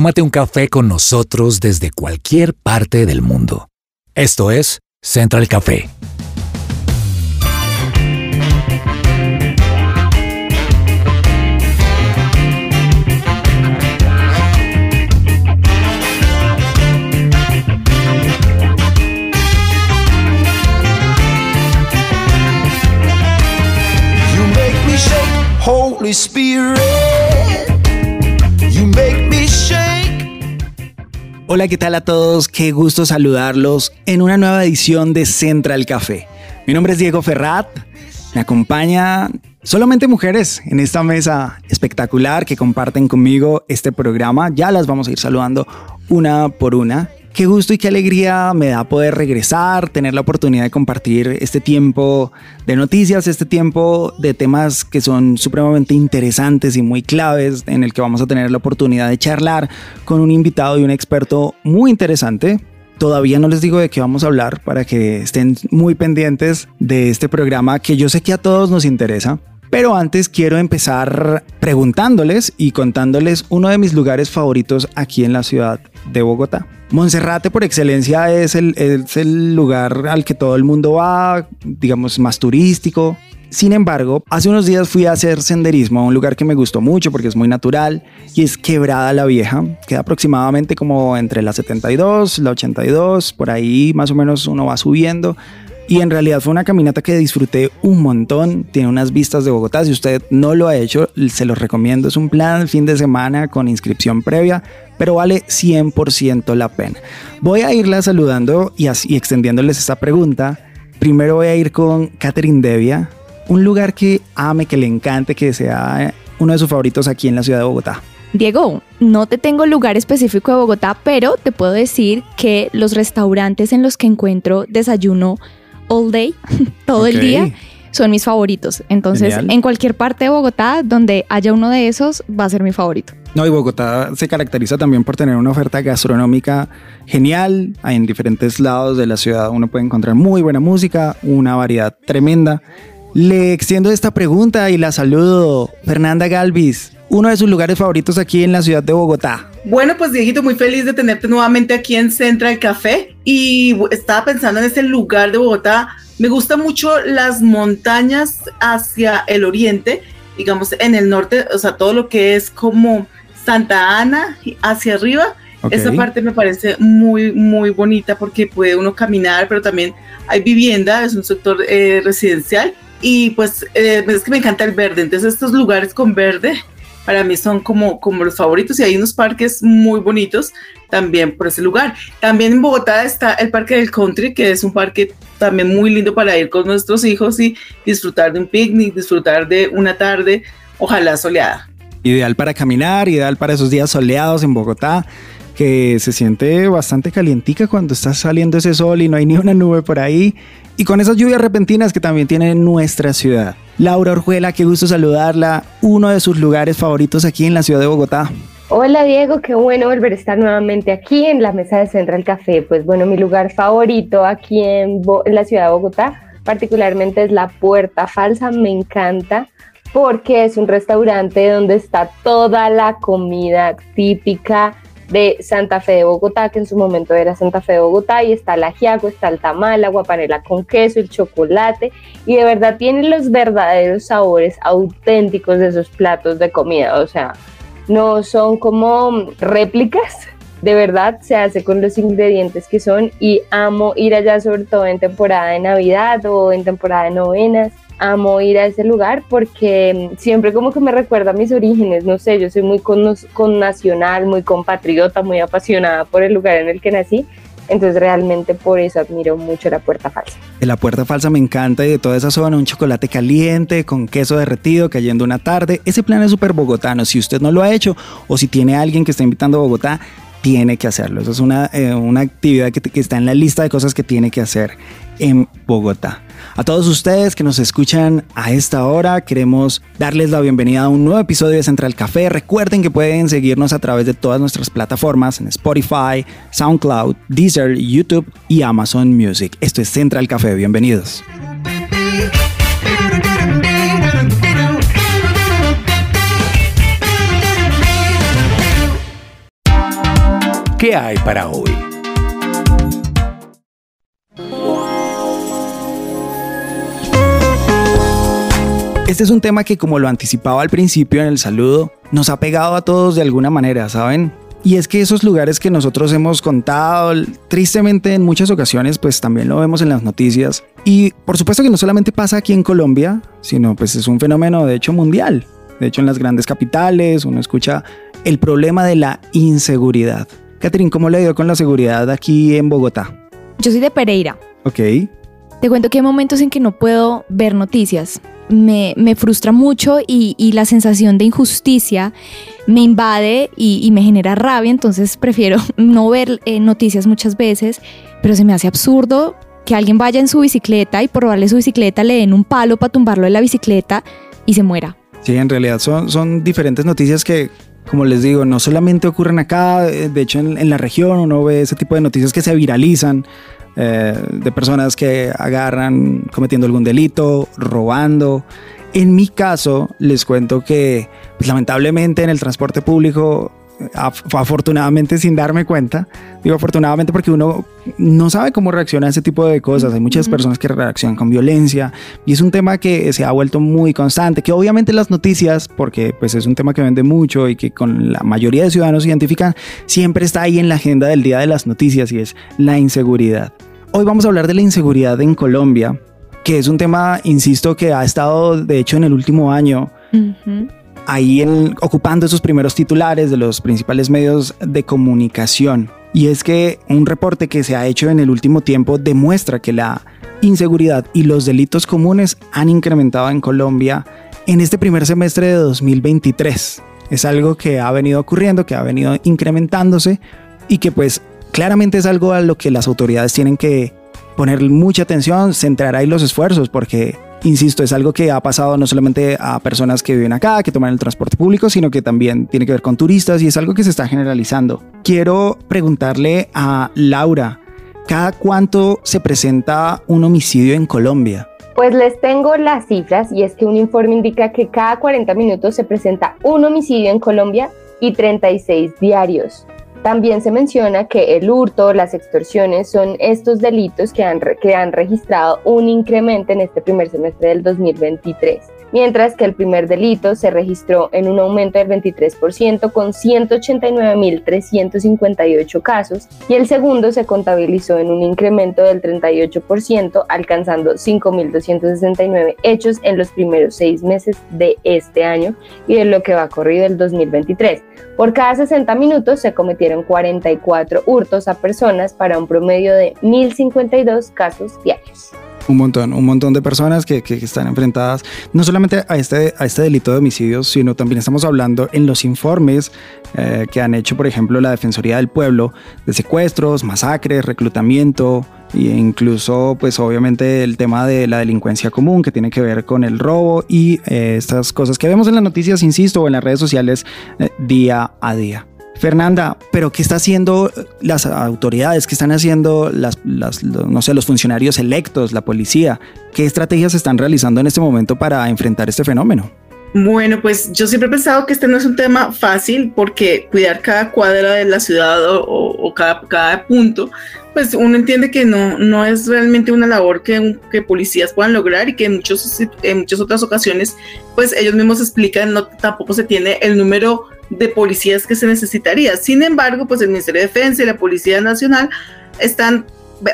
tómate un café con nosotros desde cualquier parte del mundo. Esto es Central Café. Holy Spirit. Hola, ¿qué tal a todos? Qué gusto saludarlos en una nueva edición de Central Café. Mi nombre es Diego Ferrat. Me acompaña solamente mujeres en esta mesa espectacular que comparten conmigo este programa. Ya las vamos a ir saludando una por una. Qué gusto y qué alegría me da poder regresar, tener la oportunidad de compartir este tiempo de noticias, este tiempo de temas que son supremamente interesantes y muy claves, en el que vamos a tener la oportunidad de charlar con un invitado y un experto muy interesante. Todavía no les digo de qué vamos a hablar para que estén muy pendientes de este programa que yo sé que a todos nos interesa. Pero antes quiero empezar preguntándoles y contándoles uno de mis lugares favoritos aquí en la ciudad de Bogotá. Monserrate por excelencia es el, es el lugar al que todo el mundo va, digamos, más turístico. Sin embargo, hace unos días fui a hacer senderismo a un lugar que me gustó mucho porque es muy natural y es Quebrada la Vieja. Queda aproximadamente como entre la 72, la 82, por ahí más o menos uno va subiendo. Y en realidad fue una caminata que disfruté un montón. Tiene unas vistas de Bogotá. Si usted no lo ha hecho, se los recomiendo. Es un plan fin de semana con inscripción previa, pero vale 100% la pena. Voy a irla saludando y, así, extendiéndoles esta pregunta. Primero voy a ir con Catherine Devia, un lugar que ame, que le encante, que sea uno de sus favoritos aquí en la ciudad de Bogotá. Diego, no te tengo lugar específico de Bogotá, pero te puedo decir que los restaurantes en los que encuentro desayuno all day, todo el Ok. día, son mis favoritos. Entonces, Genial. en cualquier parte de Bogotá donde haya uno de esos, va a ser mi favorito. No, y Bogotá se caracteriza también por tener una oferta gastronómica genial. En diferentes lados de la ciudad uno puede encontrar muy buena música, una variedad tremenda. Le extiendo esta pregunta y la saludo. Fernanda Galvis, uno de sus lugares favoritos aquí en la ciudad de Bogotá. Bueno, pues Diegito, muy feliz de tenerte nuevamente aquí en Central Café y estaba pensando en este lugar de Bogotá. Me gustan mucho las montañas hacia el oriente, digamos en el norte, o sea, todo lo que es como Santa Ana hacia arriba. Ok. Esa parte me parece muy, muy bonita porque puede uno caminar, pero también hay vivienda, es un sector eh, residencial y pues eh, es que me encanta el verde. Entonces estos lugares con verde para mí son como, como los favoritos y hay unos parques muy bonitos también por ese lugar. También en Bogotá está el Parque del Country, que es un parque también muy lindo para ir con nuestros hijos y disfrutar de un picnic, disfrutar de una tarde, ojalá soleada. Ideal para caminar, ideal para esos días soleados en Bogotá, que se siente bastante calientica cuando está saliendo ese sol y no hay ni una nube por ahí. Y con esas lluvias repentinas que también tiene nuestra ciudad. Laura Orjuela, qué gusto saludarla. Uno de sus lugares favoritos aquí en la ciudad de Bogotá. Hola Diego, qué bueno volver a estar nuevamente aquí en la mesa de Central Café. Pues bueno, mi lugar favorito aquí en, en la ciudad de Bogotá, particularmente es la Puerta Falsa, me encanta porque es un restaurante donde está toda la comida típica de Santa Fe de Bogotá, que en su momento era Santa Fe de Bogotá, y está el ajiaco, está el tamal, la guapanela con queso, el chocolate, y de verdad tiene los verdaderos sabores auténticos de esos platos de comida, o sea, no son como réplicas, de verdad se hace con los ingredientes que son y amo ir allá sobre todo en temporada de Navidad o en temporada de novenas. Amo ir a ese lugar porque mm, siempre como que me recuerda a mis orígenes, no sé, yo soy muy con, nacional, muy compatriota, muy apasionada por el lugar en el que nací, entonces realmente por eso admiro mucho la puerta falsa. De la puerta falsa me encanta y de toda esa zona un chocolate caliente con queso derretido cayendo una tarde. Ese plan es súper bogotano. Si usted no lo ha hecho o si tiene alguien que está invitando a Bogotá, tiene que hacerlo. Eso es una, eh, una actividad que, que está en la lista de cosas que tiene que hacer en Bogotá. A todos ustedes que nos escuchan a esta hora, queremos darles la bienvenida a un nuevo episodio de Central Café. Recuerden que pueden seguirnos a través de todas nuestras plataformas en Spotify, SoundCloud, Deezer, YouTube y Amazon Music. Esto es Central Café, bienvenidos. ¿Qué hay para hoy? Este es un tema que, como lo anticipaba al principio en el saludo, nos ha pegado a todos de alguna manera, ¿saben? Y es que esos lugares que nosotros hemos contado, tristemente en muchas ocasiones, pues también lo vemos en las noticias. Y por supuesto que no solamente pasa aquí en Colombia, sino pues es un fenómeno de hecho mundial. De hecho en las grandes capitales uno escucha el problema de la inseguridad. Catherine, ¿cómo le dio con la seguridad aquí en Bogotá? Yo soy de Pereira. Ok. Te cuento que hay momentos en que no puedo ver noticias me, frustra mucho y, la sensación de injusticia me invade y, me genera rabia, entonces prefiero no ver eh, noticias muchas veces, pero se me hace absurdo que alguien vaya en su bicicleta y por robarle su bicicleta le den un palo para tumbarlo de la bicicleta y se muera. Sí, en realidad son, son diferentes noticias que, como les digo, no solamente ocurren acá, eh, de hecho en la región uno ve ese tipo de noticias que se viralizan eh, de personas que agarran cometiendo algún delito, robando. En mi caso, les cuento que pues, lamentablemente en el transporte público, afortunadamente sin darme cuenta, digo afortunadamente porque uno no sabe cómo reacciona a ese tipo de cosas. Hay muchas personas que reaccionan con violencia y es un tema que se ha vuelto muy constante, que obviamente las noticias, porque pues es un tema que vende mucho y que con la mayoría de ciudadanos identifican, siempre está ahí en la agenda del día de las noticias y es la inseguridad. Hoy vamos a hablar de la inseguridad en Colombia, que es un tema, insisto, que ha estado, de hecho, en el último año, ahí ocupando esos primeros titulares de los principales medios de comunicación. Y es que un reporte que se ha hecho en el último tiempo demuestra que la inseguridad y los delitos comunes han incrementado en Colombia en este primer semestre de 2023. Es algo que ha venido ocurriendo, que ha venido incrementándose y que pues claramente es algo a lo que las autoridades tienen que poner mucha atención, centrar ahí los esfuerzos, porque, insisto, es algo que ha pasado no solamente a personas que viven acá, que toman el transporte público, sino que también tiene que ver con turistas y es algo que se está generalizando. Quiero preguntarle a Laura, ¿cada cuánto se presenta un homicidio en Colombia? Pues les tengo las cifras y es que un informe indica que cada 40 minutos se presenta un homicidio en Colombia y 36 diarios. También se menciona que el hurto, las extorsiones son estos delitos que han, que han registrado un incremento en este primer semestre del 2023 mientras que el primer delito se registró en un aumento del 23% con 189.358 casos y el segundo se contabilizó en un incremento del 38%, alcanzando 5.269 hechos en los primeros seis meses de este año y de lo que va corrido el 2023. Por cada 60 minutos se cometieron 44 hurtos a personas para un promedio de 1.052 casos diarios un montón, un montón de personas que, que, están enfrentadas no solamente a este, a este delito de homicidios, sino también estamos hablando en los informes eh, que han hecho, por ejemplo, la Defensoría del Pueblo, de secuestros, masacres, reclutamiento e incluso, pues obviamente el tema de la delincuencia común que tiene que ver con el robo y eh, estas cosas que vemos en las noticias, insisto, o en las redes sociales eh, día a día. Fernanda, pero ¿qué está haciendo las autoridades? ¿Qué están haciendo las, no sé, los funcionarios electos, la policía? ¿Qué estrategias están realizando en este momento para enfrentar este fenómeno? Bueno, pues yo siempre he pensado que este no es un tema fácil porque cuidar cada cuadra de la ciudad o, cada, punto, pues uno entiende que no, no es realmente una labor que, que policías puedan lograr y que en, muchos, en muchas otras ocasiones, pues ellos mismos explican, no, tampoco se tiene el número de policías que se necesitaría. Sin embargo, pues el Ministerio de Defensa y la Policía Nacional están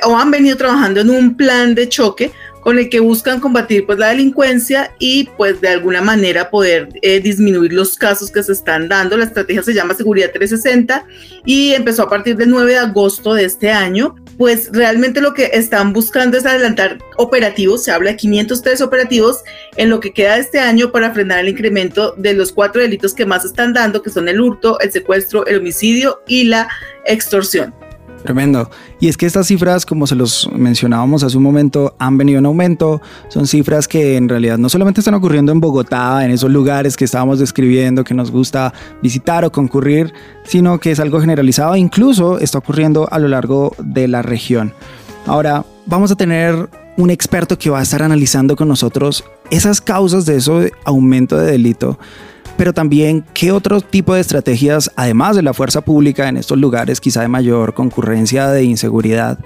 o han venido trabajando en un plan de choque con el que buscan combatir pues la delincuencia y pues de alguna manera poder eh, disminuir los casos que se están dando. La estrategia se llama Seguridad 360 y empezó a partir del 9 de agosto de este año. Pues realmente lo que están buscando es adelantar operativos, se habla de 503 operativos en lo que queda de este año para frenar el incremento de los cuatro delitos que más están dando, que son el hurto, el secuestro, el homicidio y la extorsión. Tremendo. Y es que estas cifras, como se los mencionábamos hace un momento, han venido en aumento. Son cifras que en realidad no solamente están ocurriendo en Bogotá, en esos lugares que estábamos describiendo, que nos gusta visitar o concurrir, sino que es algo generalizado. Incluso está ocurriendo a lo largo de la región. Ahora, vamos a tener un experto que va a estar analizando con nosotros esas causas de ese aumento de delito pero también qué otro tipo de estrategias, además de la fuerza pública en estos lugares quizá de mayor concurrencia de inseguridad,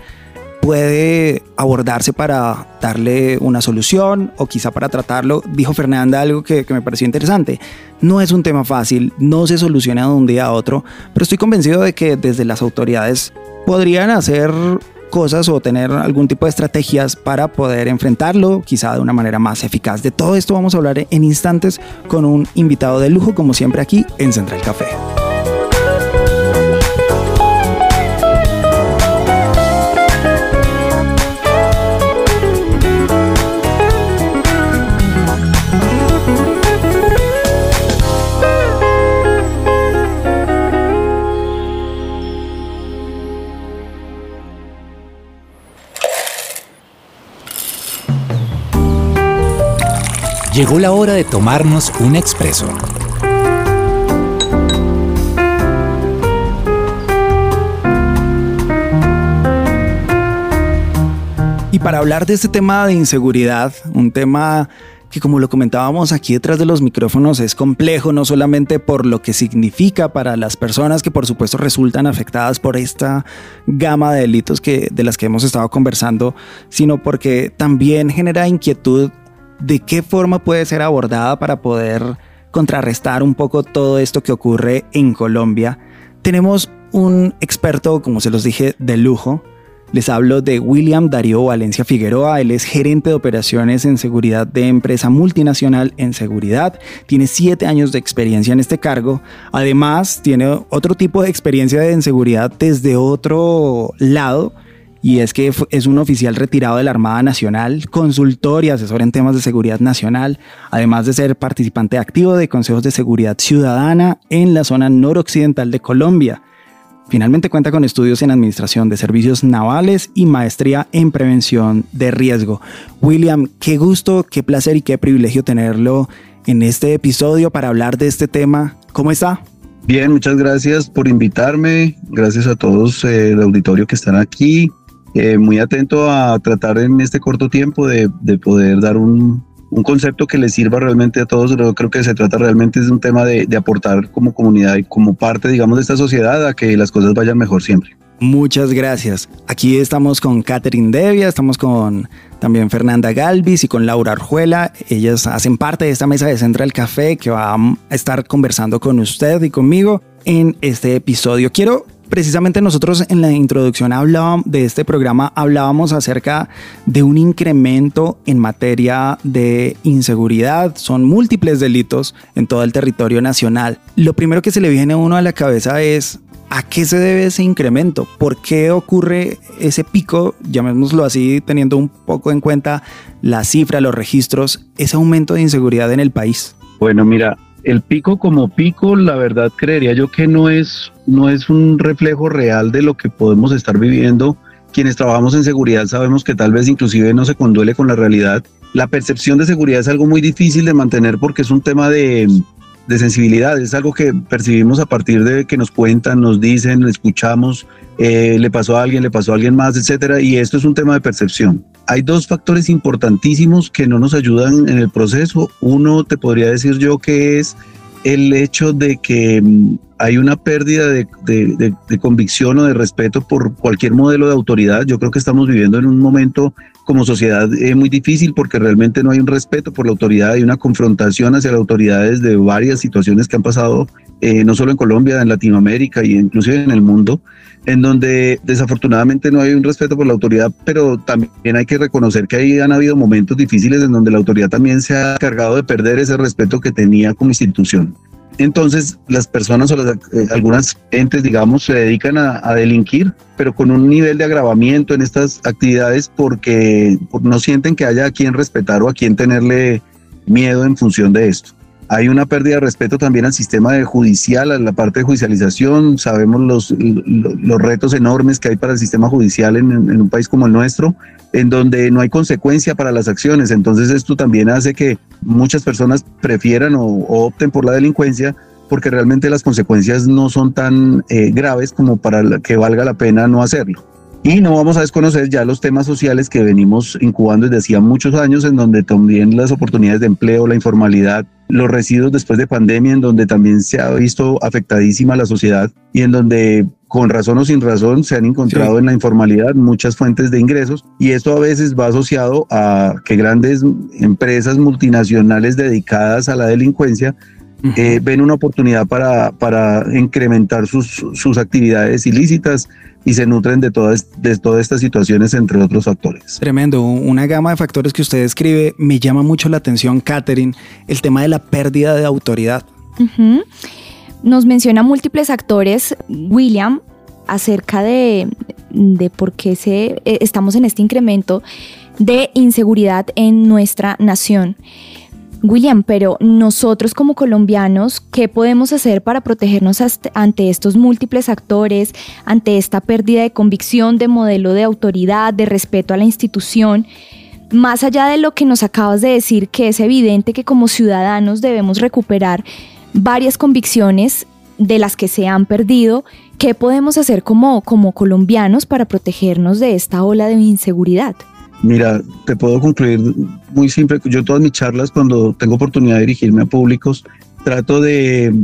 puede abordarse para darle una solución o quizá para tratarlo. Dijo Fernanda algo que, que, me pareció interesante. No es un tema fácil, no se soluciona de un día a otro, pero estoy convencido de que desde las autoridades podrían hacer cosas o tener algún tipo de estrategias para poder enfrentarlo, quizá de una manera más eficaz. De todo esto vamos a hablar en instantes con un invitado de lujo, como siempre aquí en Central Café. Llegó la hora de tomarnos un expreso. Y para hablar de este tema de inseguridad, un tema que como lo comentábamos aquí detrás de los micrófonos es complejo no solamente por lo que significa para las personas que por supuesto resultan afectadas por esta gama de delitos que de las que hemos estado conversando, sino porque también genera inquietud de qué forma puede ser abordada para poder contrarrestar un poco todo esto que ocurre en Colombia. Tenemos un experto, como se los dije, de lujo. Les hablo de William Darío Valencia Figueroa. Él es gerente de operaciones en seguridad de empresa multinacional en seguridad. Tiene siete años de experiencia en este cargo. Además, tiene otro tipo de experiencia en seguridad desde otro lado y es que es un oficial retirado de la Armada Nacional, consultor y asesor en temas de seguridad nacional, además de ser participante activo de consejos de seguridad ciudadana en la zona noroccidental de Colombia. Finalmente cuenta con estudios en administración de servicios navales y maestría en prevención de riesgo. William, qué gusto, qué placer y qué privilegio tenerlo en este episodio para hablar de este tema. ¿Cómo está? Bien, muchas gracias por invitarme. Gracias a todos eh, el auditorio que están aquí. Eh, muy atento a tratar en este corto tiempo de, de poder dar un, un, concepto que les sirva realmente a todos. Yo creo que se trata realmente de un tema de, de aportar como comunidad y como parte, digamos, de esta sociedad a que las cosas vayan mejor siempre. Muchas gracias. Aquí estamos con Catherine Devia, estamos con también Fernanda Galvis y con Laura Arjuela. Ellas hacen parte de esta mesa de Central Café que va a estar conversando con usted y conmigo en este episodio. Quiero precisamente nosotros en la introducción hablábamos de este programa hablábamos acerca de un incremento en materia de inseguridad. Son múltiples delitos en todo el territorio nacional. Lo primero que se le viene a uno a la cabeza es ¿A qué se debe ese incremento? ¿Por qué ocurre ese pico, llamémoslo así, teniendo un poco en cuenta la cifra, los registros, ese aumento de inseguridad en el país? Bueno, mira, el pico como pico, la verdad creería yo que no es, no es un reflejo real de lo que podemos estar viviendo. Quienes trabajamos en seguridad sabemos que tal vez inclusive no se conduele con la realidad. La percepción de seguridad es algo muy difícil de mantener porque es un tema de, de sensibilidad, es algo que percibimos a partir de que nos cuentan, nos dicen, escuchamos, eh, le pasó a alguien, le pasó a alguien más, etcétera, y esto es un tema de percepción. Hay dos factores importantísimos que no nos ayudan en el proceso. Uno, te podría decir yo que es el hecho de que mm, hay una pérdida de, de, de, convicción o de respeto por cualquier modelo de autoridad. Yo creo que estamos viviendo en un momento como sociedad eh, muy difícil porque realmente no hay un respeto por la autoridad, hay una confrontación hacia las autoridades de varias situaciones que han pasado, eh, no solo en Colombia, en Latinoamérica y inclusive en el mundo, en donde desafortunadamente no hay un respeto por la autoridad, pero también hay que reconocer que ahí han habido momentos difíciles en donde la autoridad también se ha cargado de perder ese respeto que tenía como institución. Entonces, las personas o las, eh, algunas entes, digamos, se dedican a, a, delinquir, pero con un nivel de agravamiento en estas actividades porque no sienten que haya a quien respetar o a quien tenerle miedo en función de esto. Hay una pérdida de respeto también al sistema judicial, a la parte de judicialización. Sabemos los, los retos enormes que hay para el sistema judicial en, en, un país como el nuestro, en donde no hay consecuencia para las acciones. Entonces esto también hace que muchas personas prefieran o, o opten por la delincuencia porque realmente las consecuencias no son tan eh, graves como para que valga la pena no hacerlo. Y no vamos a desconocer ya los temas sociales que venimos incubando desde hacía muchos años, en donde también las oportunidades de empleo, la informalidad, los residuos después de pandemia, en donde también se ha visto afectadísima la sociedad y en donde con razón o sin razón se han encontrado en la informalidad muchas fuentes de ingresos. Y esto a veces va asociado a que grandes empresas multinacionales dedicadas a la delincuencia eh, ven una oportunidad para, para incrementar sus, sus actividades ilícitas y se nutren de todas, de todas estas situaciones, entre otros factores. Tremendo, una gama de factores que usted describe. Me llama mucho la atención, Catherine, el tema de la pérdida de autoridad. Nos menciona múltiples actores, William, acerca de, de por qué se, eh, estamos en este incremento de inseguridad en nuestra nación. William, pero nosotros como colombianos, ¿qué podemos hacer para protegernos ante estos múltiples actores, ante esta pérdida de convicción, de modelo de autoridad, de respeto a la institución? Más allá de lo que nos acabas de decir, que es evidente que como ciudadanos debemos recuperar varias convicciones de las que se han perdido, ¿qué podemos hacer como, como colombianos para protegernos de esta ola de inseguridad? Mira, te puedo concluir muy simple. Yo todas mis charlas, cuando tengo oportunidad de dirigirme a públicos, trato de,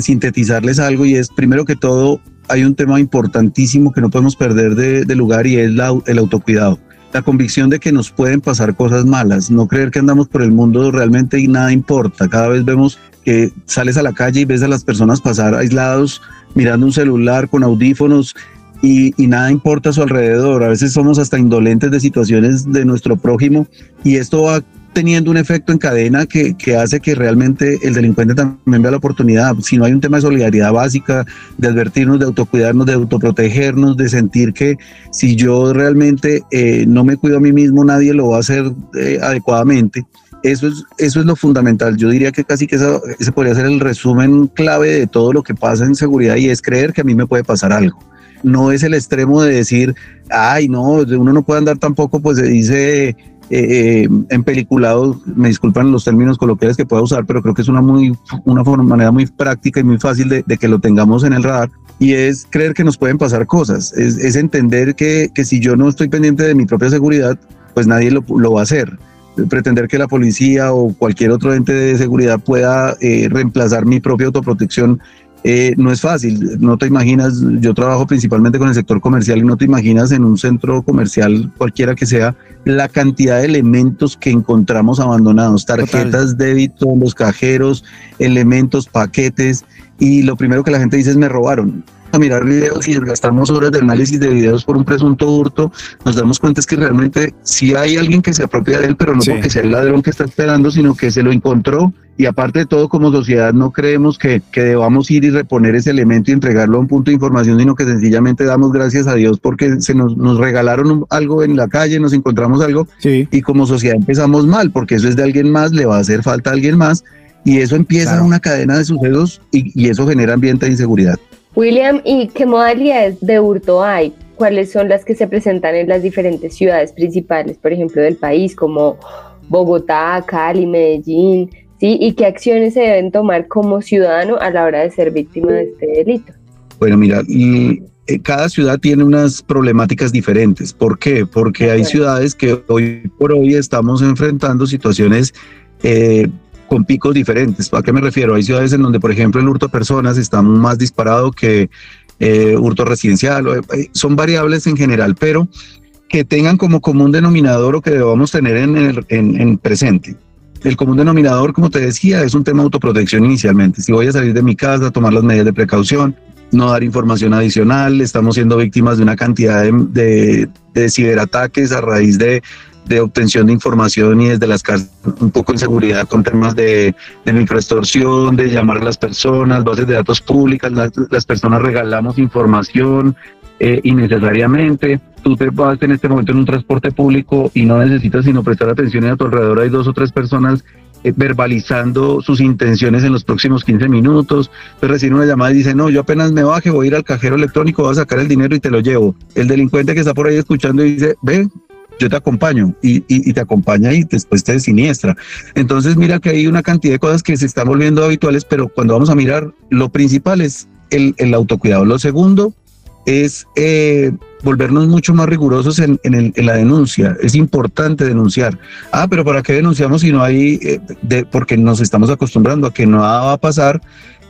sintetizarles algo y es, primero que todo, hay un tema importantísimo que no podemos perder de, lugar y es el autocuidado. La convicción de que nos pueden pasar cosas malas, no creer que andamos por el mundo realmente y nada importa. Cada vez vemos que sales a la calle y ves a las personas pasar aislados, mirando un celular con audífonos y, nada importa a su alrededor. A veces somos hasta indolentes de situaciones de nuestro prójimo y esto va teniendo un efecto en cadena que, que, hace que realmente el delincuente también vea la oportunidad. Si no hay un tema de solidaridad básica, de advertirnos, de autocuidarnos, de autoprotegernos, de sentir que si yo realmente eh, no me cuido a mí mismo, nadie lo va a hacer eh, adecuadamente. Eso es, eso es lo fundamental. Yo diría que casi que ese podría ser el resumen clave de todo lo que pasa en seguridad y es creer que a mí me puede pasar algo no es el extremo de decir, ay, no, uno no puede andar tampoco, pues se dice eh, eh, en peliculado, me disculpan los términos coloquiales que pueda usar, pero creo que es una, muy, una manera muy práctica y muy fácil de, que lo tengamos en el radar. Y es creer que nos pueden pasar cosas, es, entender que, si yo no estoy pendiente de mi propia seguridad, pues nadie lo, va a hacer pretender que la policía o cualquier otro ente de seguridad pueda eh, reemplazar mi propia autoprotección eh, no es fácil, no te imaginas, yo trabajo principalmente con el sector comercial y no te imaginas en un centro comercial cualquiera que sea la cantidad de elementos que encontramos abandonados, tarjetas, débito, los cajeros, elementos, paquetes y lo primero que la gente dice es me robaron a mirar videos y desgastamos horas de análisis de videos por un presunto hurto, nos damos cuenta es que realmente sí hay alguien que se apropia de él, pero no porque sea el ladrón que está esperando, sino que se lo encontró. Y aparte de todo como sociedad no creemos que, que, debamos ir y reponer ese elemento y entregarlo a un punto de información, sino que sencillamente damos gracias a Dios porque se nos, nos regalaron algo en la calle, nos encontramos algo y como sociedad empezamos mal, porque eso es de alguien más, le va a hacer falta a alguien más y eso empieza una cadena de sucesos y, y eso genera ambiente de inseguridad. William, ¿y qué modalidades de hurto hay? ¿Cuáles son las que se presentan en las diferentes ciudades principales, por ejemplo, del país, como Bogotá, Cali, Medellín? ¿sí? ¿Y qué acciones se deben tomar como ciudadano a la hora de ser víctima de este delito? Bueno, mira, y eh, cada ciudad tiene unas problemáticas diferentes. ¿Por qué? Porque hay ciudades que hoy por hoy estamos enfrentando situaciones eh, con picos diferentes. ¿A qué me refiero? Hay ciudades en donde, por ejemplo, el hurto de personas está más disparado que eh, hurto residencial. Eh, son variables en general, pero que tengan como común denominador o que debamos tener en, el, en, presente. El común denominador, como te decía, es un tema de autoprotección inicialmente. Si voy a salir de mi casa, tomar las medidas de precaución, no dar información adicional, estamos siendo víctimas de una cantidad de, de ciberataques a raíz de de obtención de información y desde las casas un poco en seguridad con temas de, de microextorsión, de llamar a las personas, bases de datos públicas, las, personas regalamos información eh, innecesariamente. Tú te vas en este momento en un transporte público y no necesitas sino prestar atención y a tu alrededor hay dos o tres personas eh, verbalizando sus intenciones en los próximos 15 minutos. Entonces recibe una llamada y dice, no, yo apenas me baje, voy a ir al cajero electrónico, voy a sacar el dinero y te lo llevo. El delincuente que está por ahí escuchando y dice, ve, yo te acompaño y, te acompaña y después te siniestra. Entonces mira que hay una cantidad de cosas que se están volviendo habituales, pero cuando vamos a mirar, lo principal es el, autocuidado. Lo segundo es eh, volvernos mucho más rigurosos en, la denuncia. Es importante denunciar. Ah, pero ¿para qué denunciamos si no hay, eh, de, porque nos estamos acostumbrando a que no va a pasar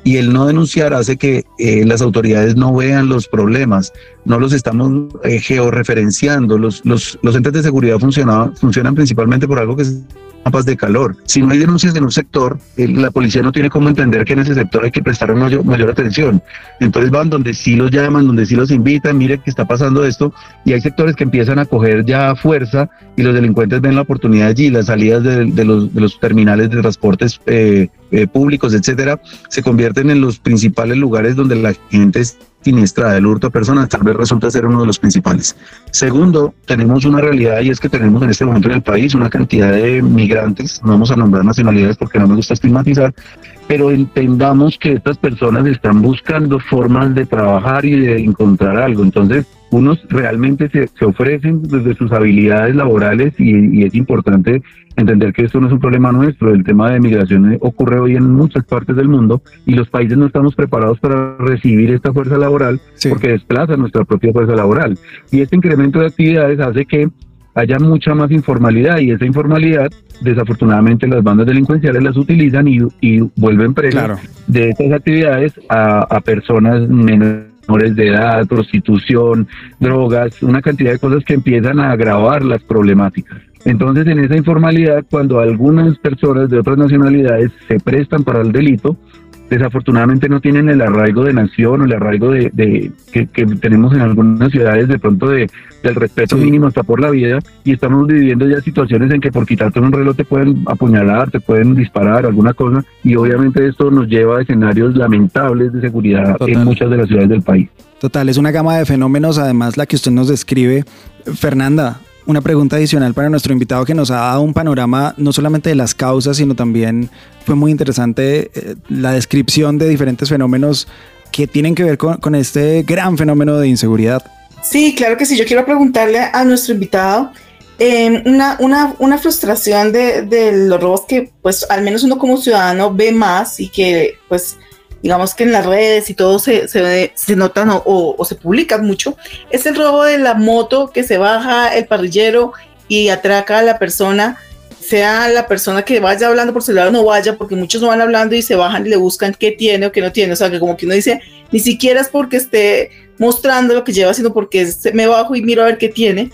y el no denunciar hace que eh, las autoridades no vean los problemas, no los estamos eh, georreferenciando. Los, los, los entes de seguridad funcionan, funcionan principalmente por algo que es mapas de calor. Si no hay denuncias en un sector, la policía no tiene cómo entender que en ese sector hay que prestar mayor, mayor atención. Entonces van donde sí los llaman, donde sí los invitan, mire que está pasando esto, y hay sectores que empiezan a coger ya fuerza y los delincuentes ven la oportunidad allí, las salidas de, los, de los, terminales de transportes eh, eh, públicos, etcétera, se convierten en los principales lugares donde la gente siniestra del hurto a personas tal vez resulta ser uno de los principales. Segundo, tenemos una realidad y es que tenemos en este momento en el país una cantidad de migrantes, no vamos a nombrar nacionalidades porque no me gusta estigmatizar, pero entendamos que estas personas están buscando formas de trabajar y de encontrar algo. Entonces, unos realmente se, se ofrecen desde sus habilidades laborales y, es importante entender que esto no es un problema nuestro, el tema de migración ocurre hoy en muchas partes del mundo y los países no estamos preparados para recibir esta fuerza laboral porque desplaza nuestra propia fuerza laboral. Y este incremento de actividades hace que haya mucha más informalidad y esa informalidad desafortunadamente las bandas delincuenciales las utilizan y, vuelven presas de estas actividades a, a personas menores de edad, prostitución, drogas, una cantidad de cosas que empiezan a agravar las problemáticas. Entonces, en esa informalidad, cuando algunas personas de otras nacionalidades se prestan para el delito, desafortunadamente no tienen el arraigo de nación o el arraigo de, que, tenemos en algunas ciudades de pronto de, del respeto mínimo hasta por la vida y estamos viviendo ya situaciones en que por quitarte un reloj te pueden apuñalar, te pueden disparar, alguna cosa y obviamente esto nos lleva a escenarios lamentables de seguridad en muchas de las ciudades del país. Total, es una gama de fenómenos, además la que usted nos describe. Fernanda, una pregunta adicional para nuestro invitado que nos ha dado un panorama no solamente de las causas, sino también fue muy interesante eh, la descripción de diferentes fenómenos que tienen que ver con, este gran fenómeno de inseguridad. Sí, claro que sí. Yo quiero preguntarle a nuestro invitado em, una, una, una, frustración de, de, los robos que pues al menos uno como ciudadano ve más y que pues digamos que en las redes y todo se, se, se notan o, o, se publican mucho, es el robo de la moto que se baja el parrillero y atraca a la persona, sea la persona que vaya hablando por celular o no vaya, porque muchos no van hablando y se bajan y le buscan qué tiene o qué no tiene, o sea que como que uno dice, ni siquiera es porque esté mostrando lo que lleva, sino porque me bajo y miro a ver qué tiene.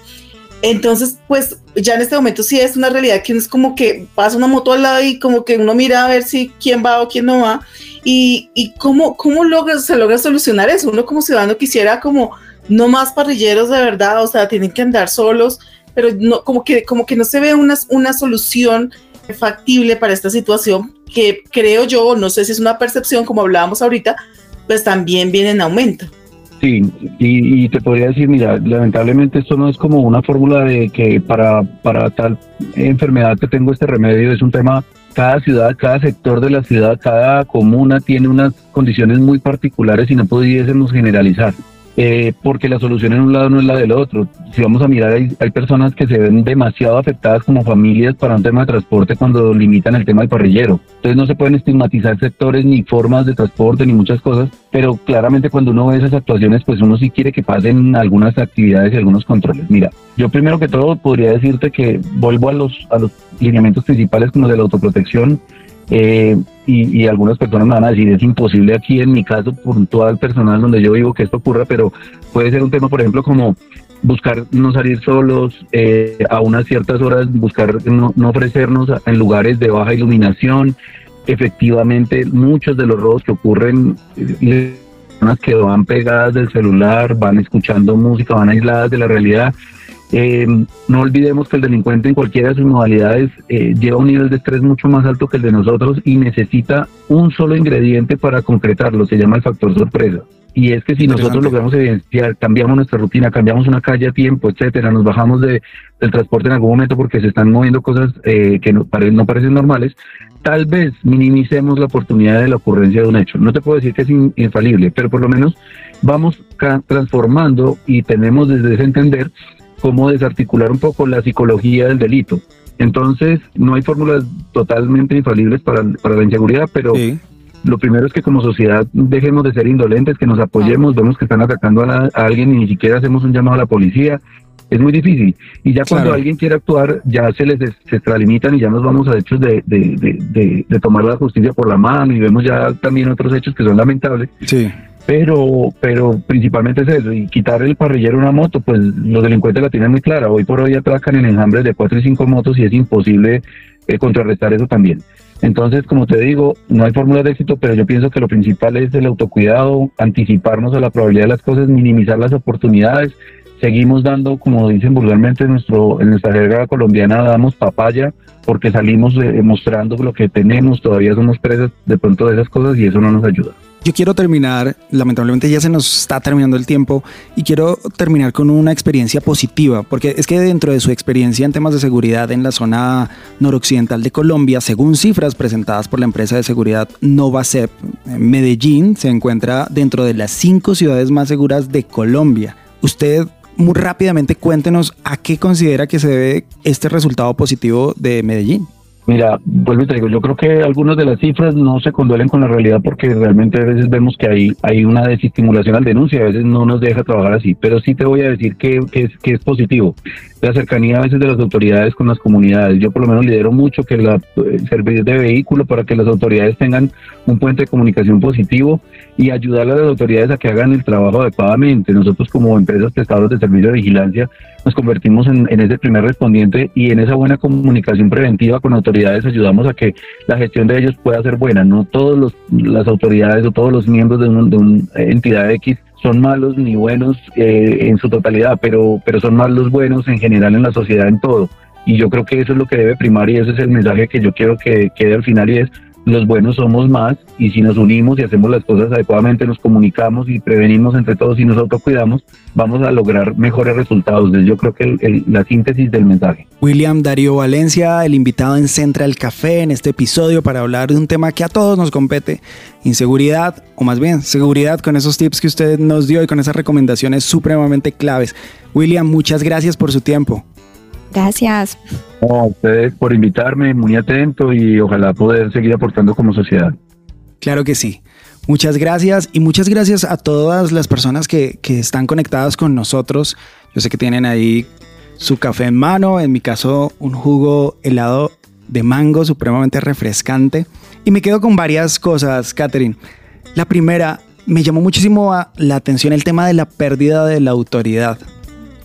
Entonces, pues ya en este momento sí es una realidad que es como que pasa una moto al lado y como que uno mira a ver si quién va o quién no va. Y, y cómo, cómo logra, se logra solucionar eso. Uno como ciudadano quisiera como no más parrilleros de verdad, o sea, tienen que andar solos, pero no, como, que, como que no se ve una, una solución factible para esta situación que creo yo, no sé si es una percepción como hablábamos ahorita, pues también viene en aumento. Sí, y, te podría decir, mira, lamentablemente esto no es como una fórmula de que para, para tal enfermedad que tengo este remedio, es un tema, cada ciudad, cada sector de la ciudad, cada comuna tiene unas condiciones muy particulares y no pudiésemos generalizar. Eh, porque la solución en un lado no es la del otro. Si vamos a mirar, hay, personas que se ven demasiado afectadas como familias para un tema de transporte cuando limitan el tema del parrillero. Entonces no se pueden estigmatizar sectores ni formas de transporte ni muchas cosas, pero claramente cuando uno ve esas actuaciones, pues uno sí quiere que pasen algunas actividades y algunos controles. Mira, yo primero que todo podría decirte que vuelvo a los, a los lineamientos principales como de la autoprotección eh, y, algunas personas me van a decir, es imposible aquí en mi caso, el personal donde yo vivo, que esto ocurra, pero puede ser un tema, por ejemplo, como buscar no salir solos eh, a unas ciertas horas, buscar no, ofrecernos en lugares de baja iluminación. Efectivamente, muchos de los robos que ocurren, eh, personas que van pegadas del celular, van escuchando música, van aisladas de la realidad, eh, no olvidemos que el delincuente en cualquiera de sus modalidades eh, lleva un nivel de estrés mucho más alto que el de nosotros y necesita un solo ingrediente para concretarlo, se llama el factor sorpresa. Y es que si nosotros logramos evidenciar, cambiamos nuestra rutina, cambiamos una calle a tiempo, etcétera, nos bajamos de, del transporte en algún momento porque se están moviendo cosas eh, que no, no parecen normales, tal vez minimicemos la oportunidad de la ocurrencia de un hecho. No te puedo decir que es infalible, pero por lo menos vamos transformando y tenemos desde ese entender cómo desarticular un poco la psicología del delito. Entonces, no hay fórmulas totalmente infalibles para, para la inseguridad, pero lo primero es que como sociedad dejemos de ser indolentes, que nos apoyemos, vemos que están atacando a, a alguien y ni siquiera hacemos un llamado a la policía, es muy difícil. Y ya cuando Claro. alguien quiere actuar, ya se les se extralimitan y ya nos vamos a hechos de, de, de, de- de tomar la justicia por la mano y vemos ya también otros hechos que son lamentables. Sí. Pero, pero principalmente es eso, y quitar el parrillero una moto, pues los delincuentes la tienen muy clara. Hoy por hoy atracan en enjambres de cuatro y cinco motos y es imposible eh, contrarrestar eso también. Entonces, como te digo, no hay fórmula de éxito, pero yo pienso que lo principal es el autocuidado, anticiparnos a la probabilidad de las cosas, minimizar las oportunidades. Seguimos dando, como dicen vulgarmente en, nuestro, en nuestra jerga colombiana, damos papaya porque salimos eh, mostrando lo que tenemos, todavía somos presas de pronto de esas cosas y eso no nos ayuda. Yo quiero terminar, lamentablemente ya se nos está terminando el tiempo, y quiero terminar con una experiencia positiva, porque es que dentro de su experiencia en temas de seguridad en la zona noroccidental de Colombia, según cifras presentadas por la empresa de seguridad Novacep, Medellín se encuentra dentro de las cinco ciudades más seguras de Colombia. Usted muy rápidamente cuéntenos a qué considera que se debe este resultado positivo de Medellín. Mira, vuelvo y te digo, yo creo que algunas de las cifras no se conduelen con la realidad porque realmente a veces vemos que hay, hay una desestimulación al denuncia, a veces no nos deja trabajar así, pero sí te voy a decir que, que es, que es positivo. La cercanía a veces de las autoridades con las comunidades. Yo por lo menos lidero mucho que la el servicio de vehículo para que las autoridades tengan un puente de comunicación positivo y ayudar a las autoridades a que hagan el trabajo adecuadamente. Nosotros como empresas prestadoras de servicio de vigilancia nos convertimos en, ese primer respondiente y en esa buena comunicación preventiva con autoridades ayudamos a que la gestión de ellos pueda ser buena. No todas las autoridades o todos los miembros de, de una entidad X son malos ni buenos eh, en su totalidad, pero, pero son más los buenos en general en la sociedad en todo. Y yo creo que eso es lo que debe primar y ese es el mensaje que yo quiero que quede al final y es los buenos somos más y si nos unimos y hacemos las cosas adecuadamente, nos comunicamos y prevenimos entre todos y nos autocuidamos, vamos a lograr mejores resultados. Yo creo que el, la síntesis del mensaje. William Darío Valencia, el invitado en Central Café en este episodio para hablar de un tema que a todos nos compete, inseguridad, o más bien seguridad con esos tips que usted nos dio y con esas recomendaciones supremamente claves. William, muchas gracias por su tiempo. Gracias. A ustedes por invitarme, muy atento y ojalá poder seguir aportando como sociedad. Claro que sí. Muchas gracias y muchas gracias a todas las personas que, que, están conectadas con nosotros. Yo sé que tienen ahí su café en mano, en mi caso un jugo helado de mango supremamente refrescante. Y me quedo con varias cosas, Catherine. La primera, me llamó muchísimo la atención el tema de la pérdida de la autoridad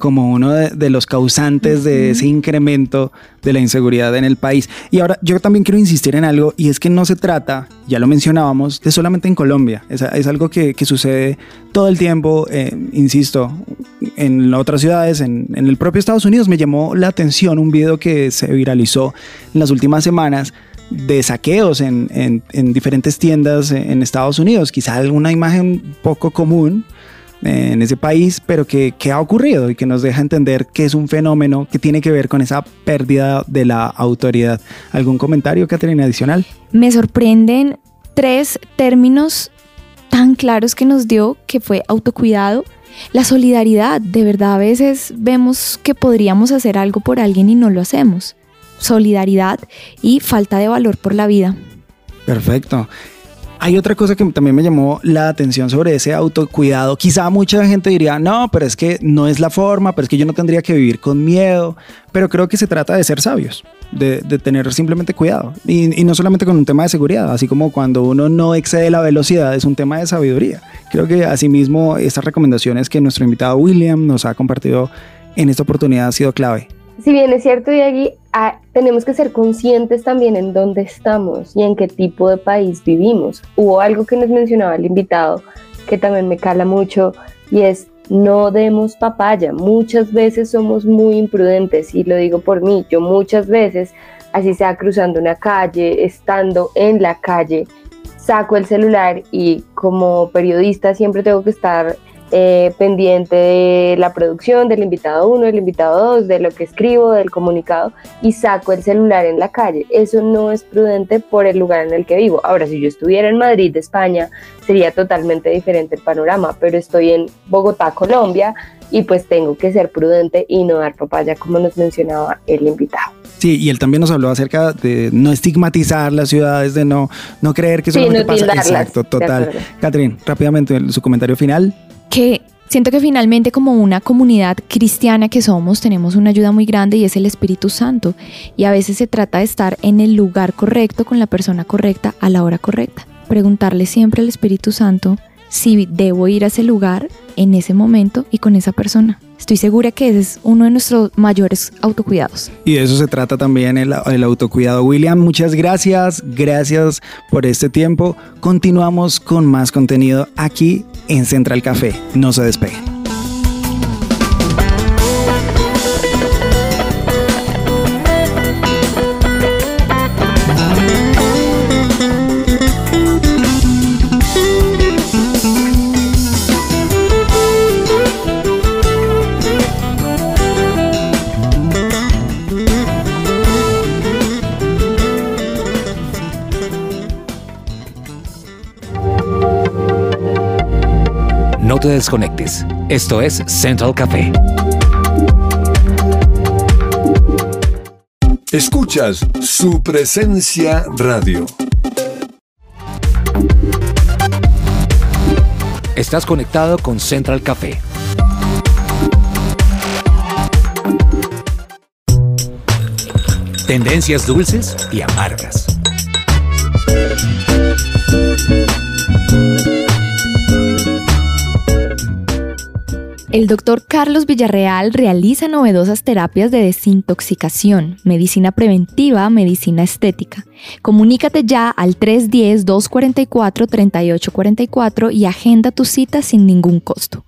como uno de, de, los causantes de ese incremento de la inseguridad en el país. Y ahora yo también quiero insistir en algo, y es que no se trata, ya lo mencionábamos, de solamente en Colombia. Es, es algo que, que, sucede todo el tiempo, eh, insisto, en otras ciudades, en, en el propio Estados Unidos. Me llamó la atención un video que se viralizó en las últimas semanas de saqueos en, en, en, diferentes tiendas en Estados Unidos. Quizá alguna imagen poco común en ese país, pero que, que, ha ocurrido y que nos deja entender que es un fenómeno que tiene que ver con esa pérdida de la autoridad. ¿Algún comentario, Caterina, adicional? Me sorprenden tres términos tan claros que nos dio, que fue autocuidado, la solidaridad. De verdad, a veces vemos que podríamos hacer algo por alguien y no lo hacemos. Solidaridad y falta de valor por la vida. Perfecto. Hay otra cosa que también me llamó la atención sobre ese autocuidado. Quizá mucha gente diría, no, pero es que no es la forma, pero es que yo no tendría que vivir con miedo. Pero creo que se trata de ser sabios, de, tener simplemente cuidado. Y, y, no solamente con un tema de seguridad, así como cuando uno no excede la velocidad, es un tema de sabiduría. Creo que asimismo estas recomendaciones que nuestro invitado William nos ha compartido en esta oportunidad ha sido clave. Si bien es cierto, Diegui, ah, tenemos que ser conscientes también en dónde estamos y en qué tipo de país vivimos. Hubo algo que nos mencionaba el invitado que también me cala mucho y es no demos papaya. Muchas veces somos muy imprudentes y lo digo por mí. Yo muchas veces, así sea cruzando una calle, estando en la calle, saco el celular y como periodista siempre tengo que estar eh, pendiente de la producción, del invitado 1, del invitado 2, de lo que escribo, del comunicado y saco el celular en la calle. Eso no es prudente por el lugar en el que vivo. Ahora, si yo estuviera en Madrid, España, sería totalmente diferente el panorama, pero estoy en Bogotá, Colombia y pues tengo que ser prudente y no dar papaya como nos mencionaba el invitado. Sí, y él también nos habló acerca de no estigmatizar las ciudades, de no, no creer que Sí, solamente no pasa. tildarlas, Exacto, total. Catherine, rápidamente su comentario final. Que siento que finalmente como una comunidad cristiana que somos tenemos una ayuda muy grande y es el Espíritu Santo y a veces se trata de estar en el lugar correcto con la persona correcta a la hora correcta. Preguntarle siempre al Espíritu Santo si debo ir a ese lugar en ese momento y con esa persona. Estoy segura que ese es uno de nuestros mayores autocuidados. Y de eso se trata también el, el autocuidado. William, muchas gracias. Gracias por este tiempo. Continuamos con más contenido aquí en Central Café. No se despeguen. Desconectes. Esto es Central Café. Escuchas su presencia radio. Estás conectado con Central Café. Tendencias dulces y amargas. El doctor Carlos Villarreal realiza novedosas terapias de desintoxicación, medicina preventiva, medicina estética. Comunícate ya al 310-244-3844 y agenda tu cita sin ningún costo.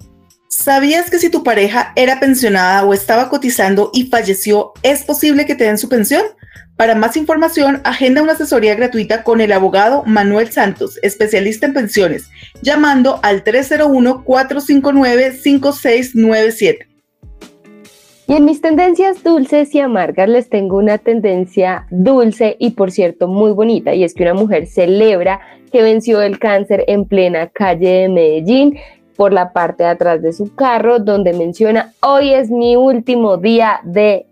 ¿Sabías que si tu pareja era pensionada o estaba cotizando y falleció, es posible que te den su pensión? Para más información, agenda una asesoría gratuita con el abogado Manuel Santos, especialista en pensiones, llamando al 301-459-5697. Y en mis tendencias dulces y amargas les tengo una tendencia dulce y por cierto muy bonita y es que una mujer celebra que venció el cáncer en plena calle de Medellín por la parte de atrás de su carro donde menciona hoy es mi último día de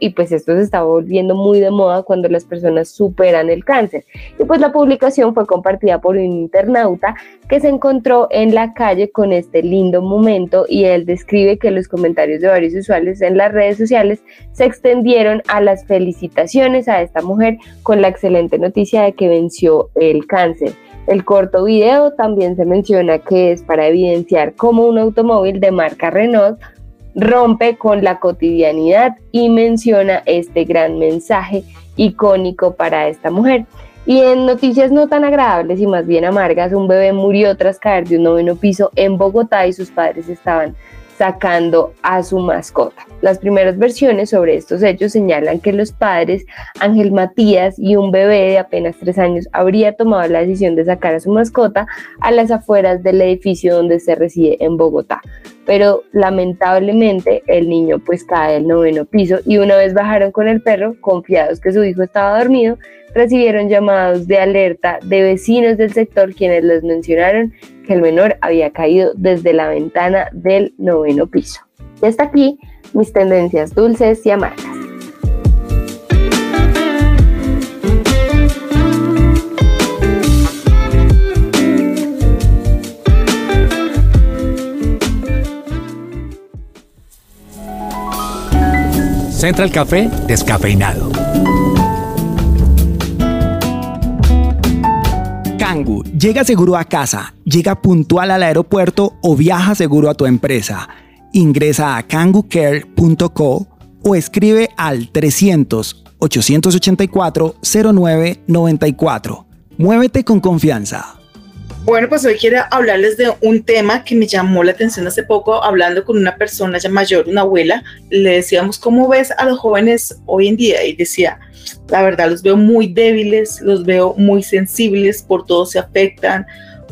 y pues esto se está volviendo muy de moda cuando las personas superan el cáncer. Y pues la publicación fue compartida por un internauta que se encontró en la calle con este lindo momento y él describe que los comentarios de varios usuarios en las redes sociales se extendieron a las felicitaciones a esta mujer con la excelente noticia de que venció el cáncer. El corto video también se menciona que es para evidenciar cómo un automóvil de marca Renault rompe con la cotidianidad y menciona este gran mensaje icónico para esta mujer. Y en noticias no tan agradables y más bien amargas, un bebé murió tras caer de un noveno piso en Bogotá y sus padres estaban sacando a su mascota. Las primeras versiones sobre estos hechos señalan que los padres, Ángel Matías y un bebé de apenas tres años, habría tomado la decisión de sacar a su mascota a las afueras del edificio donde se reside en Bogotá. Pero lamentablemente el niño pues cae del noveno piso y una vez bajaron con el perro, confiados que su hijo estaba dormido, recibieron llamados de alerta de vecinos del sector quienes les mencionaron que el menor había caído desde la ventana del noveno piso. Y hasta aquí mis tendencias dulces y amargas. Central Café descafeinado. Llega seguro a casa, llega puntual al aeropuerto o viaja seguro a tu empresa. Ingresa a kangucare.co o escribe al 300-884-0994. Muévete con confianza. Bueno, pues hoy quiero hablarles de un tema que me llamó la atención hace poco, hablando con una persona ya mayor, una abuela, le decíamos, ¿cómo ves a los jóvenes hoy en día? Y decía, la verdad, los veo muy débiles, los veo muy sensibles, por todo se afectan,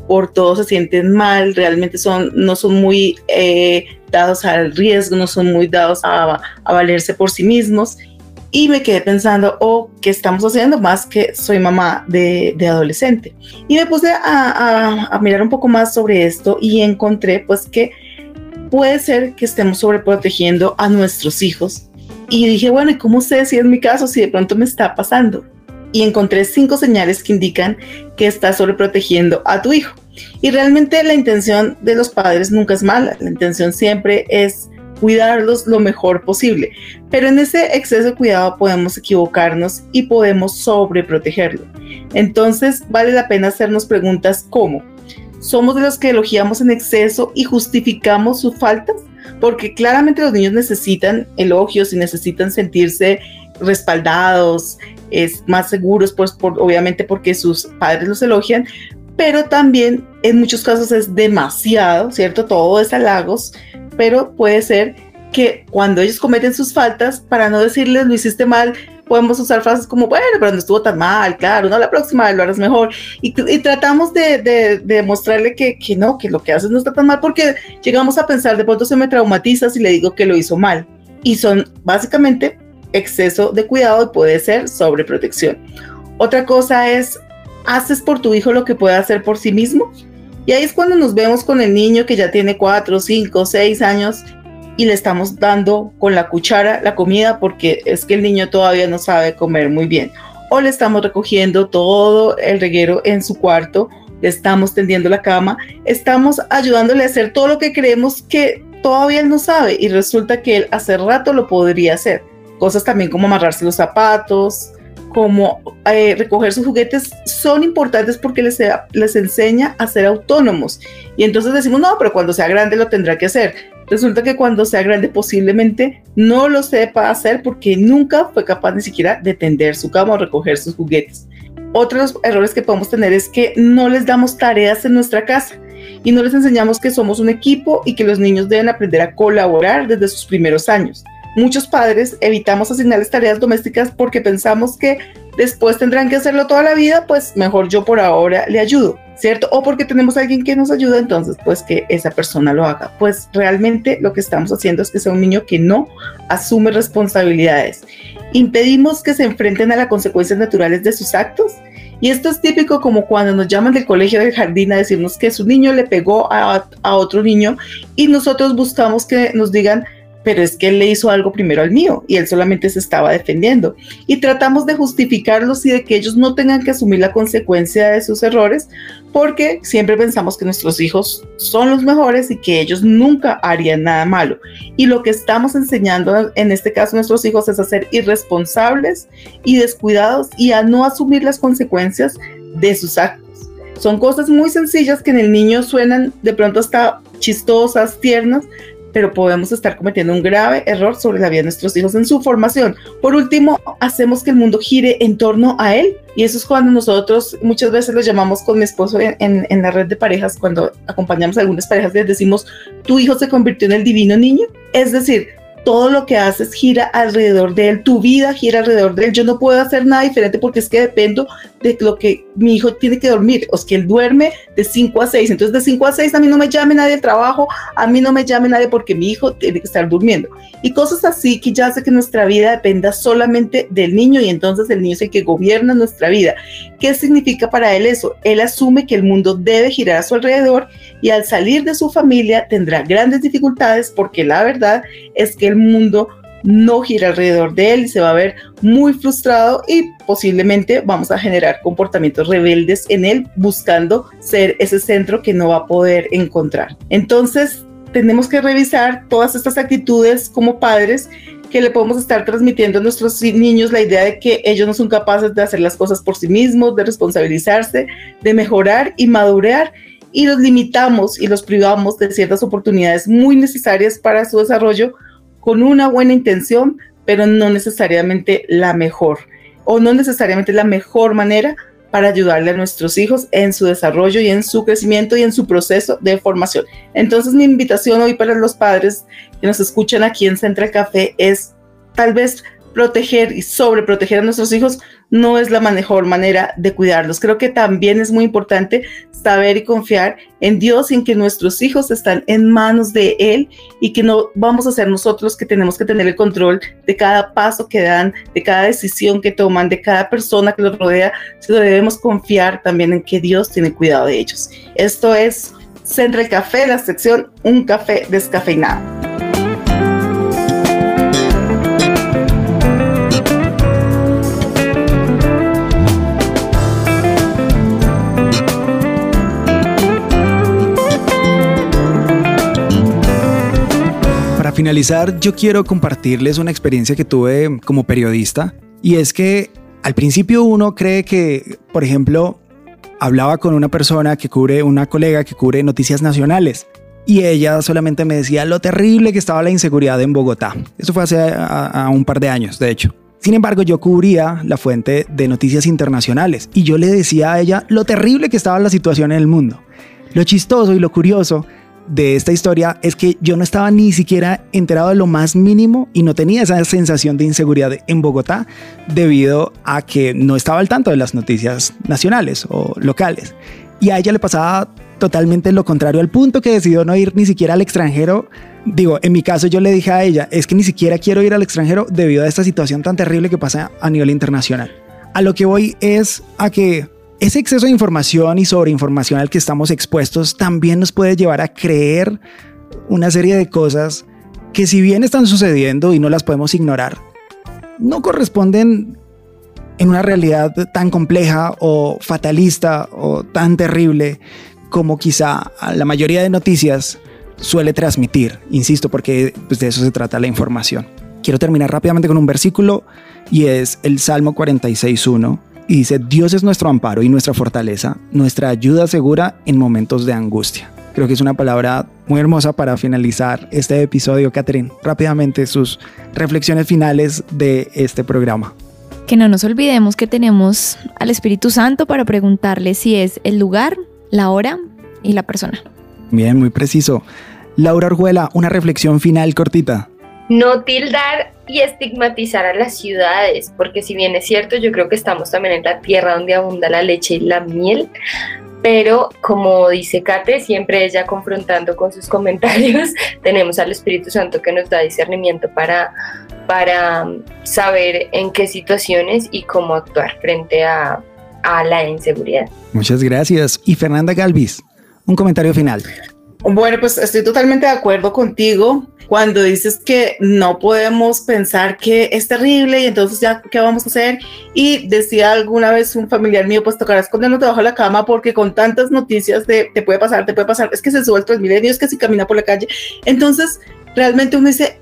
por todo se sienten mal, realmente son, no son muy eh, dados al riesgo, no son muy dados a, a valerse por sí mismos. Y me quedé pensando, oh, ¿qué estamos haciendo? Más que soy mamá de, de adolescente. Y me puse a, a, a, mirar un poco más sobre esto y encontré pues que puede ser que estemos sobreprotegiendo a nuestros hijos Y dije, bueno, ¿y cómo sé si es mi caso, si de pronto me está pasando? Y encontré cinco señales que indican que estás sobreprotegiendo a tu hijo. Y realmente la intención de los padres nunca es mala, la intención siempre es cuidarlos lo mejor posible. Pero en ese exceso de cuidado podemos equivocarnos y podemos sobreprotegerlo. Entonces vale la pena hacernos preguntas como, ¿somos de los que elogiamos en exceso y justificamos sus faltas? Porque claramente los niños necesitan elogios y necesitan sentirse respaldados, es más seguros, pues obviamente porque sus padres los elogian, pero también en muchos casos es demasiado, ¿cierto? Todo es halagos, pero puede ser que cuando ellos cometen sus faltas, para no decirles lo hiciste mal, podemos usar frases como, bueno, pero no estuvo tan mal, claro, no, la próxima lo harás mejor. Y, tratamos de, mostrarle que, que, no, que lo que haces no está tan mal, porque llegamos a pensar, de pronto se me traumatiza si le digo que lo hizo mal. Y son básicamente exceso de cuidado y puede ser sobreprotección. Otra cosa es, ¿haces por tu hijo lo que puede hacer por sí mismo? Y ahí es cuando nos vemos con el niño que ya tiene 4, 5, 6 años y le estamos dando con la cuchara la comida porque es que el niño todavía no sabe comer muy bien. O le estamos recogiendo todo el reguero en su cuarto, le estamos tendiendo la cama, estamos ayudándole a hacer todo lo que creemos que todavía él no sabe y resulta que él hace rato lo podría hacer. Cosas también como amarrarse los zapatos, como eh, recoger sus juguetes, son importantes porque les, les enseña a ser autónomos. Y entonces decimos, no, pero cuando sea grande lo tendrá que hacer. Resulta que cuando sea grande posiblemente no lo sepa hacer porque nunca fue capaz ni siquiera de tender su cama o recoger sus juguetes. Otros errores que podemos tener es que no les damos tareas en nuestra casa y no les enseñamos que somos un equipo y que los niños deben aprender a colaborar desde sus primeros años. Muchos padres evitamos asignarles tareas domésticas porque pensamos que después tendrán que hacerlo toda la vida, pues mejor yo por ahora le ayudo, ¿cierto? O porque tenemos a alguien que nos ayuda, entonces pues que esa persona lo haga. Pues realmente lo que estamos haciendo es que sea un niño que no asume responsabilidades. Impedimos que se enfrenten a las consecuencias naturales de sus actos. Y esto es típico como cuando nos llaman del colegio del jardín a decirnos que su niño le pegó a, a otro niño y nosotros buscamos que nos digan, pero es que él le hizo algo primero al mío y él solamente se estaba defendiendo. Y tratamos de justificarlos y de que ellos no tengan que asumir la consecuencia de sus errores, porque siempre pensamos que nuestros hijos son los mejores y que ellos nunca harían nada malo. Y lo que estamos enseñando en este caso a nuestros hijos es a ser irresponsables y descuidados y a no asumir las consecuencias de sus actos. Son cosas muy sencillas que en el niño suenan de pronto hasta chistosas, tiernas, pero podemos estar cometiendo un grave error sobre la vida de nuestros hijos en su formación. Por último, hacemos que el mundo gire en torno a él y eso es cuando nosotros muchas veces lo llamamos con mi esposo en, la red de parejas, cuando acompañamos a algunas parejas, les decimos, tu hijo se convirtió en el divino niño. Es decir, todo lo que haces gira alrededor de él, tu vida gira alrededor de él. Yo no puedo hacer nada diferente porque es que dependo de lo que mi hijo tiene que dormir, o es que él duerme de 5 a 6. Entonces, de 5 a 6 a mí no me llame nadie del trabajo, a mí no me llame nadie porque mi hijo tiene que estar durmiendo. Y cosas así que ya hace que nuestra vida dependa solamente del niño y entonces el niño es el que gobierna nuestra vida. ¿Qué significa para él eso? Él asume que el mundo debe girar a su alrededor y al salir de su familia tendrá grandes dificultades porque la verdad es que el mundo no gira alrededor de él y se va a ver muy frustrado y posiblemente vamos a generar comportamientos rebeldes en él buscando ser ese centro que no va a poder encontrar. Entonces, tenemos que revisar todas estas actitudes como padres que le podemos estar transmitiendo a nuestros niños la idea de que ellos no son capaces de hacer las cosas por sí mismos, de responsabilizarse, de mejorar y madurar y los limitamos y los privamos de ciertas oportunidades muy necesarias para su desarrollo con una buena intención, pero no necesariamente la mejor o no necesariamente la mejor manera para ayudarle a nuestros hijos en su desarrollo y en su crecimiento y en su proceso de formación. Entonces mi invitación hoy para los padres que nos escuchan aquí en Central Café es tal vez proteger y sobreproteger a nuestros hijos no es la mejor manera de cuidarlos. Creo que también es muy importante saber y confiar en Dios en que nuestros hijos están en manos de Él y que no vamos a ser nosotros que tenemos que tener el control de cada paso que dan, de cada decisión que toman, de cada persona que los rodea, sino debemos confiar también en que Dios tiene cuidado de ellos. Esto es Central Café, la sección Un café descafeinado. Finalizar, yo quiero compartirles una experiencia que tuve como periodista y es que al principio uno cree que, por ejemplo, hablaba con una persona que cubre, una colega que cubre noticias nacionales y ella solamente me decía lo terrible que estaba la inseguridad en Bogotá. Eso fue hace un par de años, de hecho. Sin embargo, yo cubría la fuente de noticias internacionales y yo le decía a ella lo terrible que estaba la situación en el mundo. Lo chistoso y lo curioso de esta historia es que yo no estaba ni siquiera enterado de lo más mínimo y no tenía esa sensación de inseguridad en Bogotá debido a que no estaba al tanto de las noticias nacionales o locales. Y a ella le pasaba totalmente lo contrario al punto que decidió no ir ni siquiera al extranjero. Digo, en mi caso yo le dije a ella, es que ni siquiera quiero ir al extranjero debido a esta situación tan terrible que pasa a nivel internacional. A lo que voy es a que ese exceso de información y sobreinformación al que estamos expuestos también nos puede llevar a creer una serie de cosas que si bien están sucediendo y no las podemos ignorar, no corresponden en una realidad tan compleja o fatalista o tan terrible como quizá la mayoría de noticias suele transmitir, insisto, porque pues, de eso se trata la información. Quiero terminar rápidamente con un versículo y es el Salmo 46.1 y dice, Dios es nuestro amparo y nuestra fortaleza, nuestra ayuda segura en momentos de angustia. Creo que es una palabra muy hermosa para finalizar este episodio. Catherine, rápidamente sus reflexiones finales de este programa. Que no nos olvidemos que tenemos al Espíritu Santo para preguntarle si es el lugar, la hora y la persona. Bien, muy preciso. Laura Orjuela, una reflexión final cortita. No tildar y estigmatizar a las ciudades, porque si bien es cierto, yo creo que estamos también en la tierra donde abunda la leche y la miel, pero como dice Kate, siempre ella confrontando con sus comentarios, tenemos al Espíritu Santo que nos da discernimiento para, para saber en qué situaciones y cómo actuar frente a, a la inseguridad. Muchas gracias. Y Fernanda Galvis, un comentario final. Bueno, pues estoy totalmente de acuerdo contigo cuando dices que no podemos pensar que es terrible y entonces ya, ¿qué vamos a hacer? Y decía alguna vez un familiar mío, pues tocará escondernos debajo de la cama porque con tantas noticias de te puede pasar, te puede pasar, es que se sube el Transmilenio, es que si camina por la calle. Entonces, realmente uno dice,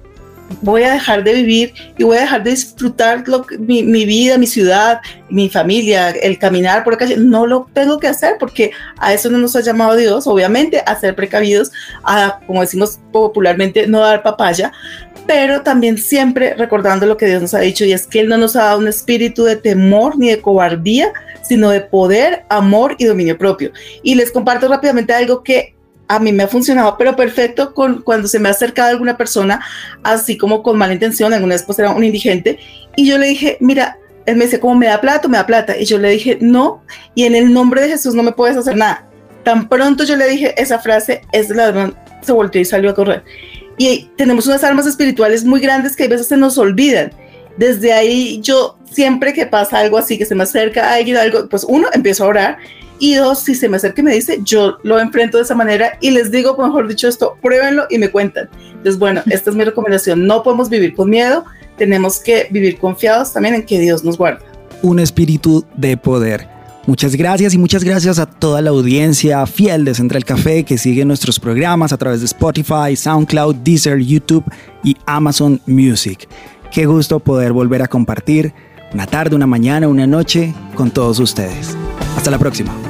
voy a dejar de vivir y voy a dejar de disfrutar lo, mi, mi, vida, mi ciudad, mi familia, el caminar por la calle. No lo tengo que hacer porque a eso no nos ha llamado Dios, obviamente, a ser precavidos, a, como decimos popularmente, no dar papaya, pero también siempre recordando lo que Dios nos ha dicho y es que Él no nos ha dado un espíritu de temor ni de cobardía, sino de poder, amor y dominio propio. Y les comparto rápidamente algo que a mí me ha funcionado, pero perfecto con, cuando se me ha acercado alguna persona, así como con mala intención, alguna vez pues era un indigente, y yo le dije, mira, él me dice, ¿cómo me da plata? Me da plata. Y yo le dije, no, y en el nombre de Jesús no me puedes hacer nada. Tan pronto yo le dije esa frase, ese ladrón se volteó y salió a correr. Y tenemos unas armas espirituales muy grandes que a veces se nos olvidan. Desde ahí yo siempre que pasa algo así, que se me acerca alguien, algo, pues uno, empiezo a orar y dos, si se me acerca y me dice, yo lo enfrento de esa manera y les digo, mejor dicho esto, pruébenlo y me cuentan. Entonces, bueno, esta es mi recomendación. No podemos vivir con miedo, tenemos que vivir confiados también en que Dios nos guarda. Un espíritu de poder. Muchas gracias y muchas gracias a toda la audiencia fiel de Central Café que sigue nuestros programas a través de Spotify, SoundCloud, Deezer, YouTube y Amazon Music. Qué gusto poder volver a compartir una tarde, una mañana, una noche con todos ustedes. Hasta la próxima.